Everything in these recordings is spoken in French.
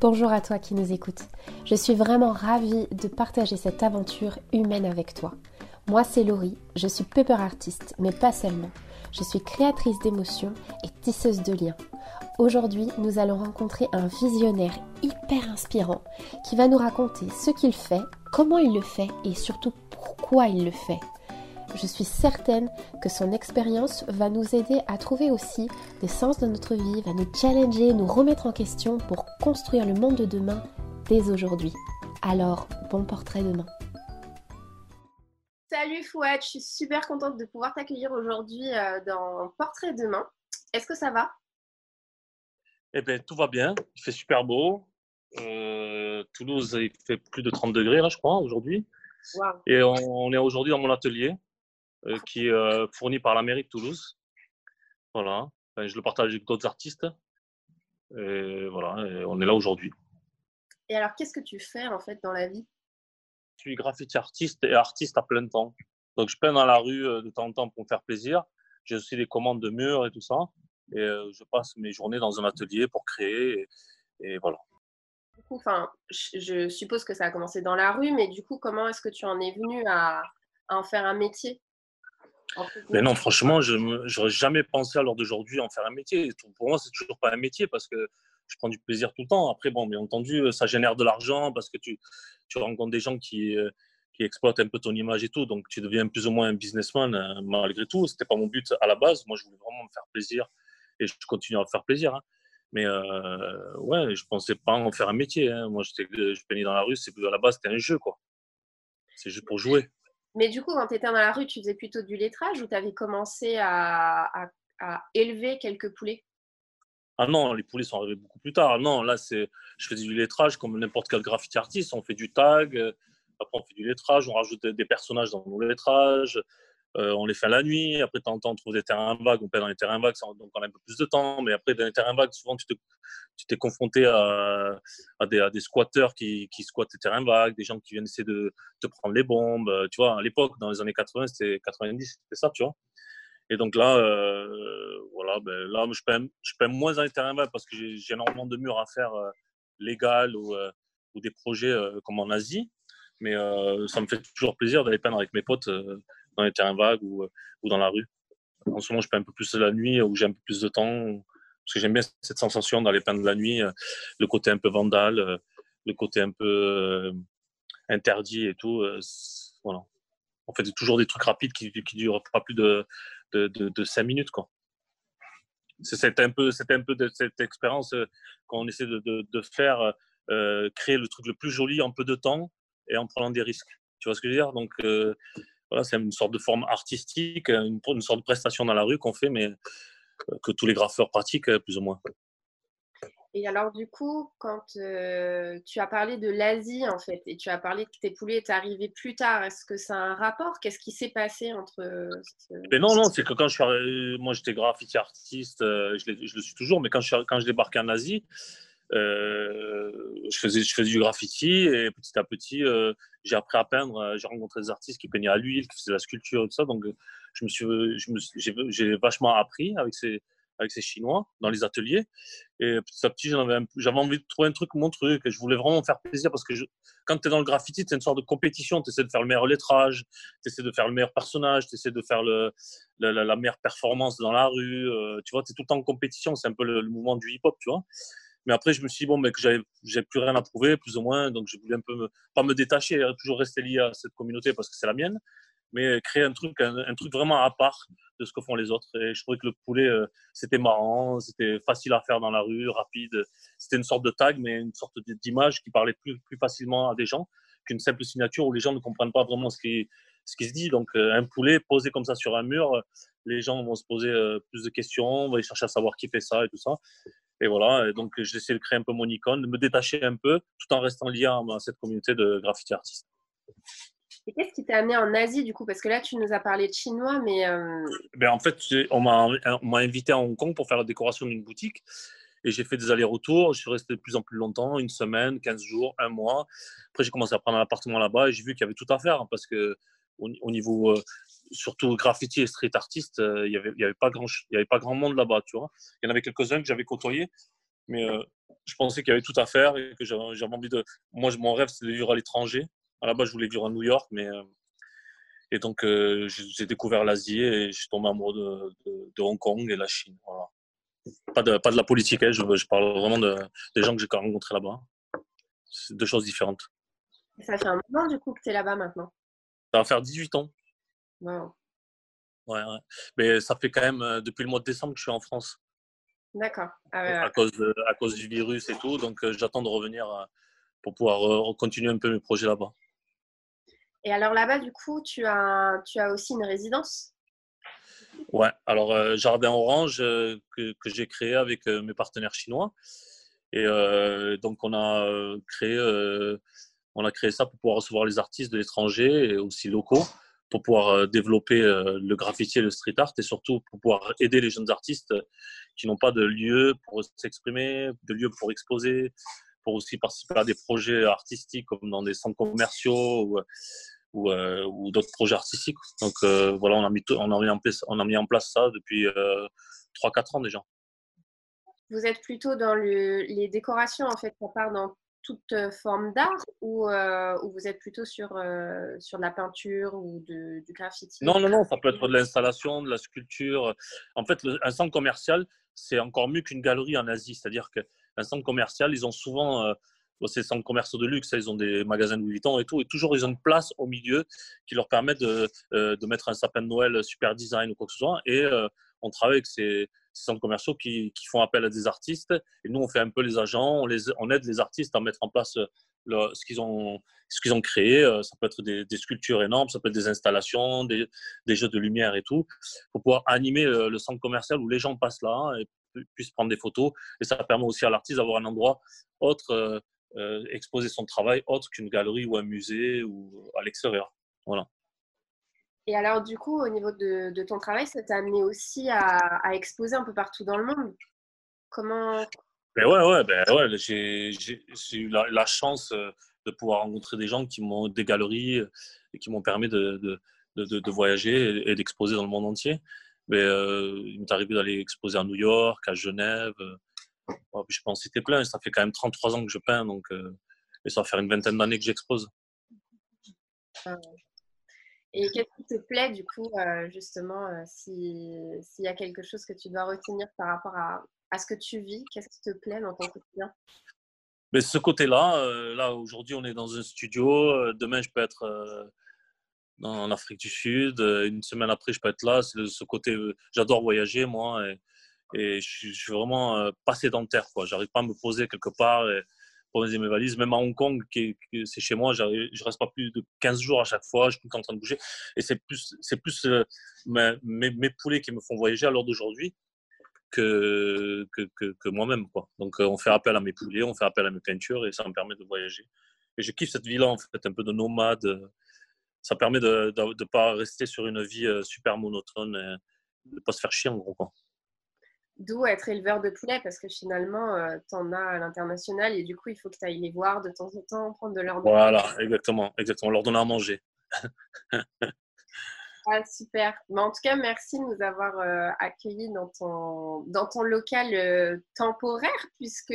Bonjour à toi qui nous écoutes. Je suis vraiment ravie de partager cette aventure humaine avec toi. Moi, c'est Laurie, je suis paper artiste, mais pas seulement. Je suis créatrice d'émotions et tisseuse de liens. Aujourd'hui, nous allons rencontrer un visionnaire hyper inspirant qui va nous raconter ce qu'il fait, comment il le fait et surtout pourquoi il le fait. Je suis certaine que son expérience va nous aider à trouver aussi des sens dans notre vie, va nous challenger, nous remettre en question pour construire le monde de demain dès aujourd'hui. Alors, bon portrait demain. Salut Fouad, je suis super contente de pouvoir t'accueillir aujourd'hui euh, dans Portrait demain. Est-ce que ça va? Eh bien, tout va bien. Il fait super beau. Euh, Toulouse, il fait plus de 30 degrés là, je crois, aujourd'hui. Et on est aujourd'hui dans mon atelier. Euh, qui est euh, fourni par la mairie de Toulouse. Voilà. je le partage avec d'autres artistes. Et voilà, on est là aujourd'hui. Et alors, qu'est-ce que tu fais en fait dans la vie? Je suis graffiti artiste et artiste à plein temps. Donc, je peins dans la rue euh, de temps en temps pour me faire plaisir. J'ai aussi des commandes de murs et tout ça. Et je passe mes journées dans un atelier pour créer. Et, voilà. Du coup, enfin, je suppose que ça a commencé dans la rue, mais du coup, comment est-ce que tu en es venu à en faire un métier? Mais non, franchement, je n'aurais jamais pensé à l'heure d'aujourd'hui en faire un métier. Pour moi, c'est toujours pas un métier parce que je prends du plaisir tout le temps. Après, bon, bien entendu, ça génère de l'argent parce que tu, tu rencontres des gens qui, euh, qui exploitent un peu ton image et tout. Donc, tu deviens plus ou moins un businessman euh, malgré tout. Ce n'était pas mon but à la base. Moi, je voulais vraiment me faire plaisir et je continue à me faire plaisir. Hein. Mais euh, ouais, je pensais pas en faire un métier. Hein. Moi, je peignais dans la rue. À la base, c'était un jeu, quoi. C'est juste pour jouer. Mais du coup, quand tu étais dans la rue, tu faisais plutôt du lettrage ou tu avais commencé à, élever quelques poulets? Ah non, les poulets sont arrivés beaucoup plus tard. Non, là, c'est, je faisais du lettrage comme n'importe quel graffiti artiste. On fait du tag, euh, après on fait du lettrage, on rajoute des personnages dans nos lettrages. Euh, on les fait la nuit. Après, de temps on trouve des terrains vagues. On peint dans les terrains vagues, donc on a un peu plus de temps. Mais après, dans les terrains vagues, souvent, tu, t'es confronté à, des, squatteurs qui, squattent les terrains vagues, des gens qui viennent essayer de te prendre les bombes. Euh, tu vois, à l'époque, dans les années 80, c'était 90, c'était ça, tu vois. Et donc là, euh, voilà, ben, là, je peins, je peins moins dans les terrains vagues parce que j'ai énormément de murs à faire légal ou, ou, des projets comme en Asie. Mais ça me fait toujours plaisir d'aller peindre avec mes potes dans les terrains vagues ou, euh, ou dans la rue. En ce moment, je peins un peu plus la nuit où j'ai un peu plus de temps parce que j'aime bien cette sensation d'aller peindre la nuit, euh, le côté un peu vandale, euh, le côté un peu interdit et tout. Voilà. On fait toujours des trucs rapides qui ne durent pas plus de, de, de, 5 minutes. Quoi. C'est un peu, un peu de cette expérience qu'on essaie de, de faire, créer le truc le plus joli en peu de temps et en prenant des risques. Tu vois ce que je veux dire? Donc, voilà, c'est une sorte de forme artistique, une, une sorte de prestation dans la rue qu'on fait, mais euh, que tous les graffeurs pratiquent euh, plus ou moins. Et alors, du coup, quand euh, tu as parlé de l'Asie, en fait, et tu as parlé que tes poulets étaient arrivés plus tard, est-ce que ça a un rapport? Qu'est-ce qui s'est passé entre. mais non, non, c'est que quand je suis moi j'étais graffiti artiste, je, je, le suis toujours, mais quand je, quand je débarquais en Asie, je, faisais, je faisais du graffiti et petit à petit, euh, j'ai appris à peindre. Euh, j'ai rencontré des artistes qui peignaient à l'huile, qui faisaient de la sculpture et tout ça. Donc, je j'ai, vachement appris avec ces, avec ces Chinois dans les ateliers. Et petit à petit, j'avais, envie de trouver un truc, mon truc. Je voulais vraiment faire plaisir parce que quand tu es dans le graffiti, c'est une sorte de compétition. Tu essaies de faire le meilleur lettrage, tu essaies de faire le meilleur personnage, tu essaies de faire la, meilleure performance dans la rue. tu vois, tu es tout le temps en compétition. C'est un peu le mouvement du hip-hop, tu vois. Mais après, je me suis dit, bon, mais que j'avais plus rien à prouver, plus ou moins. Donc, j'ai voulu un peu, pas me détacher, hein, toujours rester lié à cette communauté parce que c'est la mienne, mais créer un truc, un, truc vraiment à part de ce que font les autres. Et je trouvais que le poulet, euh, c'était marrant, c'était facile à faire dans la rue, rapide. C'était une sorte de tag, mais une sorte d'image qui parlait plus, plus facilement à des gens qu'une simple signature où les gens ne comprennent pas vraiment ce qui, ce qui se dit. Donc, euh, un poulet posé comme ça sur un mur, les gens vont se poser euh, plus de questions, vont chercher à savoir qui fait ça et tout ça. Et voilà, et donc j'essaie de créer un peu mon icône, de me détacher un peu, tout en restant lié à, cette communauté de graffiti artistes. Et qu'est-ce qui t'a amené en Asie du coup? Parce que là, tu nous as parlé de chinois, mais. Euh, ben, en fait, on m'a invité à Hong Kong pour faire la décoration d'une boutique. Et j'ai fait des allers-retours. Je suis resté de plus en plus longtemps, une semaine, 15 jours, un mois. Après, j'ai commencé à prendre un appartement là-bas et j'ai vu qu'il y avait tout à faire hein, parce que au, niveau euh, surtout graffiti et street artiste, euh, il n'y avait, y avait, pas grand, y avait pas grand monde là-bas, tu vois. Il y en avait quelques-uns que j'avais côtoyés, mais euh, je pensais qu'il y avait tout à faire et que j'avais envie de. Moi, mon rêve, c'est de vivre à l'étranger. À la base, je voulais vivre à New York, mais. Et donc, j'ai découvert l'Asie et je suis tombé amoureux de, de, Hong Kong et la Chine. Voilà. Pas, de, pas de la politique, hein, je, je, parle vraiment de, des gens que j'ai rencontrés là-bas. C'est deux choses différentes. Ça fait un moment du coup que tu es là-bas maintenant? Ça va faire 18 ans. Wow. Ouais, ouais. Mais ça fait quand même depuis le mois de décembre que je suis en France. D'accord. Ah à, cause à cause du virus et tout. Donc, euh, j'attends de revenir euh, pour pouvoir euh, continuer un peu mes projets là-bas. Et alors là-bas, du coup, tu as, tu as aussi une résidence? Ouais, alors Jardin Orange que, que j'ai créé avec mes partenaires chinois. Et donc, on a, créé, on a créé ça pour pouvoir recevoir les artistes de l'étranger et aussi locaux pour pouvoir euh, développer euh, le graffiti et le street art et surtout pour pouvoir aider les jeunes artistes qui n'ont pas de lieu pour s'exprimer, de lieu pour exposer, pour aussi participer à des projets artistiques comme dans des centres commerciaux ou, euh, d'autres projets artistiques. Donc voilà, on a, mis, on, a mis en place, on a mis en place ça depuis 3-4 ans déjà. Vous êtes plutôt dans le, les décorations en fait, ça part dans toute euh, forme d'art ou, euh, ou, vous êtes plutôt sur, euh, sur de la peinture ou de, du graffiti Non, non, non, ça peut être de l'installation, de la sculpture. En fait, un centre commercial, c'est encore mieux qu'une galerie en Asie. C'est-à-dire qu'un centre commercial, ils ont souvent, ces centres commerciaux de luxe, ils ont des magasins Louis Vuitton et tout, et toujours ils ont une place au milieu qui leur permet de, de mettre un sapin de Noël super design ou quoi que ce soit. Et on travaille avec ces, centres commerciaux qui, font appel à des artistes. Et nous, on fait un peu les agents, on, aide les artistes à mettre en place le, ce qu'ils ont, créé. Euh, ça peut être des, sculptures énormes, ça peut être des installations, des, jeux de lumière et tout, pour pouvoir animer le, centre commercial où les gens passent là et puissent prendre des photos. Et ça permet aussi à l'artiste d'avoir un endroit autre, euh, euh, exposer son travail autre qu'une galerie ou un musée ou à l'extérieur. Voilà. Et alors, du coup, au niveau de, ton travail, ça t'a amené aussi à, exposer un peu partout dans le monde? Comment? Ben ouais, ouais, ben ouais j'ai eu la, chance euh, de pouvoir rencontrer des gens qui m'ont des galeries euh, et qui m'ont permis de, de, de, voyager et, d'exposer dans le monde entier. Mais euh, il m'est arrivé d'aller exposer à New York, à Genève. je pense que c'était plein. Ça fait quand même 33 ans que je peins, donc et ça va faire une vingtaine d'années que j'expose. Ah et qu'est-ce qui te plaît du coup, euh, justement, euh, s'il y a quelque chose que tu dois retenir par rapport à, à ce que tu vis, qu'est-ce qui te plaît dans ton quotidien? Mais ce côté-là, euh, là, aujourd'hui on est dans un studio, demain je peux être en Afrique du Sud, une semaine après je peux être là, c'est ce côté, j'adore voyager moi et, et je, suis vraiment pas sédentaire, quoi. J'arrive pas à me poser quelque part et, poser mes valises. Même à Hong Kong, qui, c'est chez moi, je reste pas plus de 15 jours à chaque fois, je suis tout en train de bouger. Et c'est plus, c'est plus euh, mes, poulets qui me font voyager à l'heure d'aujourd'hui que, que, que, moi-même. Quoi. Donc euh, on fait appel à mes poulets, on fait appel à mes peintures et ça me permet de voyager. Et je kiffe cette vie-là, en fait, un peu de nomade. Ça permet de ne pas rester sur une vie euh, super monotone de ne pas se faire chier en gros. D'où être éleveur de poulets parce que finalement, euh, tu en as à l'international et du coup, il faut que tu ailles les voir de temps en temps, prendre de leur Voilà, exactement, exactement, leur donner à manger. ah, super. Mais en tout cas, merci de nous avoir euh, accueillis dans ton, dans ton local euh, temporaire puisque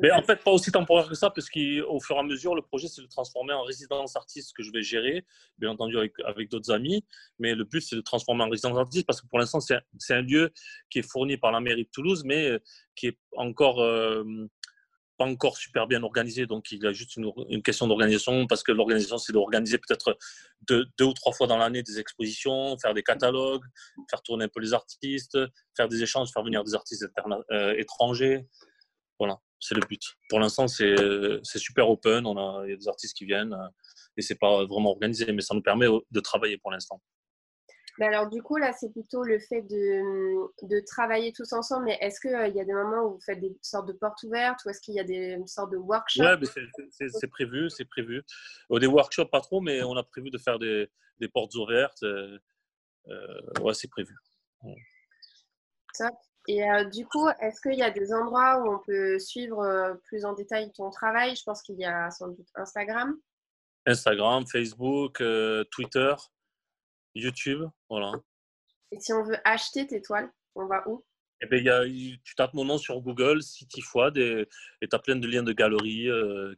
Mais en fait, pas aussi temporaire que ça, parce qu'au fur et à mesure, le projet, c'est de transformer en résidence artiste que je vais gérer, bien entendu avec, d'autres amis. Mais le but, c'est de transformer en résidence artiste, parce que pour l'instant, c'est un lieu qui est fourni par la mairie de Toulouse, mais euh, qui est encore... Euh, pas encore super bien organisé, donc il y a juste une, question d'organisation, parce que l'organisation, c'est d'organiser peut-être deux, deux, ou trois fois dans l'année des expositions, faire des catalogues, faire tourner un peu les artistes, faire des échanges, faire venir des artistes euh, étrangers. Voilà, c'est le but. Pour l'instant, c'est super open. On a, il y a des artistes qui viennent euh, et c'est pas vraiment organisé, mais ça nous permet de travailler pour l'instant. alors, du coup, là, c'est plutôt le fait de, de, travailler tous ensemble. Mais est-ce qu'il euh, y a des moments où vous faites des sortes de portes ouvertes ou est-ce qu'il y a des sortes de workshops Oui, c'est prévu, c'est prévu. des workshops, pas trop, mais on a prévu de faire des, des portes ouvertes. Euh, ouais, c'est prévu. Top. Et euh, du coup, est-ce qu'il y a des endroits où on peut suivre euh, plus en détail ton travail? Je pense qu'il y a sans doute Instagram. Instagram, Facebook, euh, Twitter, YouTube, voilà. Et si on veut acheter tes toiles, on va où? Eh ben, y a, tu tapes mon nom sur Google, Cityfoid, et tu as plein de liens de galeries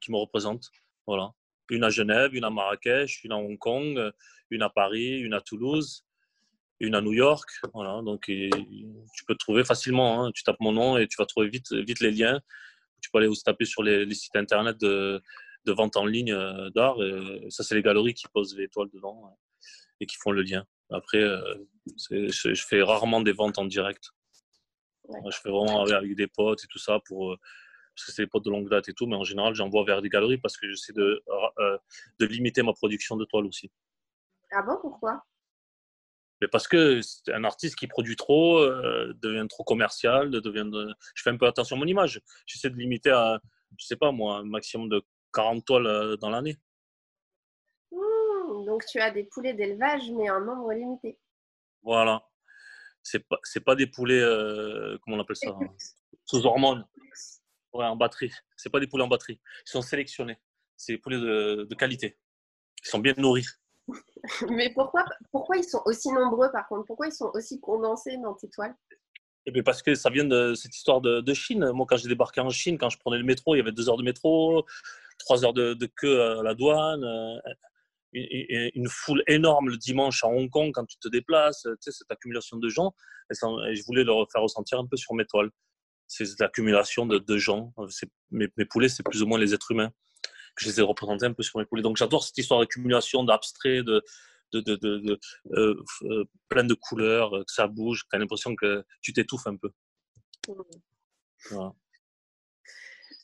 qui me représentent. Voilà. Une à Genève, une à Marrakech, une à Hong Kong, une à Paris, une à Toulouse, une à New York. Voilà. Donc, tu peux trouver facilement. Hein. Tu tapes mon nom et tu vas trouver vite, vite les liens. Tu peux aller aussi taper sur les, sites internet de, de, vente en ligne d'art. Ça, c'est les galeries qui posent les toiles dedans et qui font le lien. Après, euh, je, fais rarement des ventes en direct. Je fais vraiment avec, des potes et tout ça pour euh, parce que c'est des potes de longue date et tout, mais en général, j'envoie vers des galeries parce que j'essaie de, euh, de limiter ma production de toiles aussi. Ah bon, pourquoi? Mais parce que c'est un artiste qui produit trop, devient trop commercial, devient je fais un peu attention à mon image. J'essaie de limiter à, je sais pas moi, un maximum de 40 toiles dans l'année. Donc tu as des poulets d'élevage, mais en nombre limité. Voilà. C'est pas, pas des poulets, euh, comment on appelle ça hein, Sous hormones. Ouais, en batterie. C'est pas des poulets en batterie. Ils sont sélectionnés. C'est des poulets de, qualité. Ils sont bien nourris. mais pourquoi, pourquoi ils sont aussi nombreux par contre? Pourquoi ils sont aussi condensés dans tes toiles? Eh bien parce que ça vient de cette histoire de, Chine. Moi, quand j'ai débarqué en Chine, quand je prenais le métro, il y avait deux heures de métro, trois heures de, queue à la douane, euh, une foule énorme le dimanche à Hong Kong quand tu te déplaces, tu sais, cette accumulation de gens. Et, je voulais le faire ressentir un peu sur mes toiles. C'est l'accumulation de, de, gens. Mes, poulets, c'est plus ou moins les êtres humains que je les ai représentés un peu sur mes poulets. Donc j'adore cette histoire d'accumulation, d'abstrait, de, de, de, de euh, euh, plein de couleurs, que ça bouge, tu as l'impression que tu t'étouffes un peu.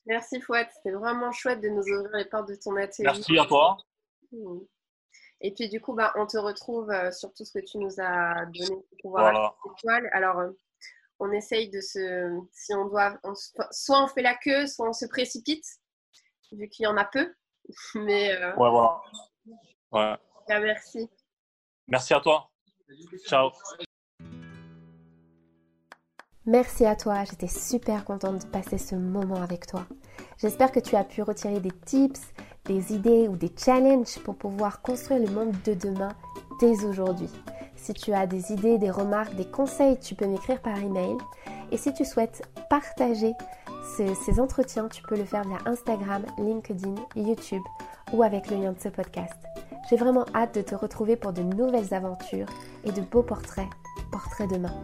Merci Fouette, c'était vraiment chouette de nous ouvrir les portes de ton atelier. Merci à toi. Mmh. Et puis du coup, bah, on te retrouve euh, sur tout ce que tu nous as donné pour pouvoir voilà. Alors, euh, on essaye de se, si on doit, soit on fait la queue, soit on se précipite, vu qu'il y en a peu. Mais euh, ouais, voilà. Ouais. merci. Merci à toi. Ciao. Merci à toi, j'étais super contente de passer ce moment avec toi. J'espère que tu as pu retirer des tips, des idées ou des challenges pour pouvoir construire le monde de demain dès aujourd'hui. Si tu as des idées, des remarques, des conseils, tu peux m'écrire par email. Et si tu souhaites partager ces, entretiens, tu peux le faire via Instagram, LinkedIn, YouTube ou avec le lien de ce podcast. J'ai vraiment hâte de te retrouver pour de nouvelles aventures et de beaux portraits, portraits demain.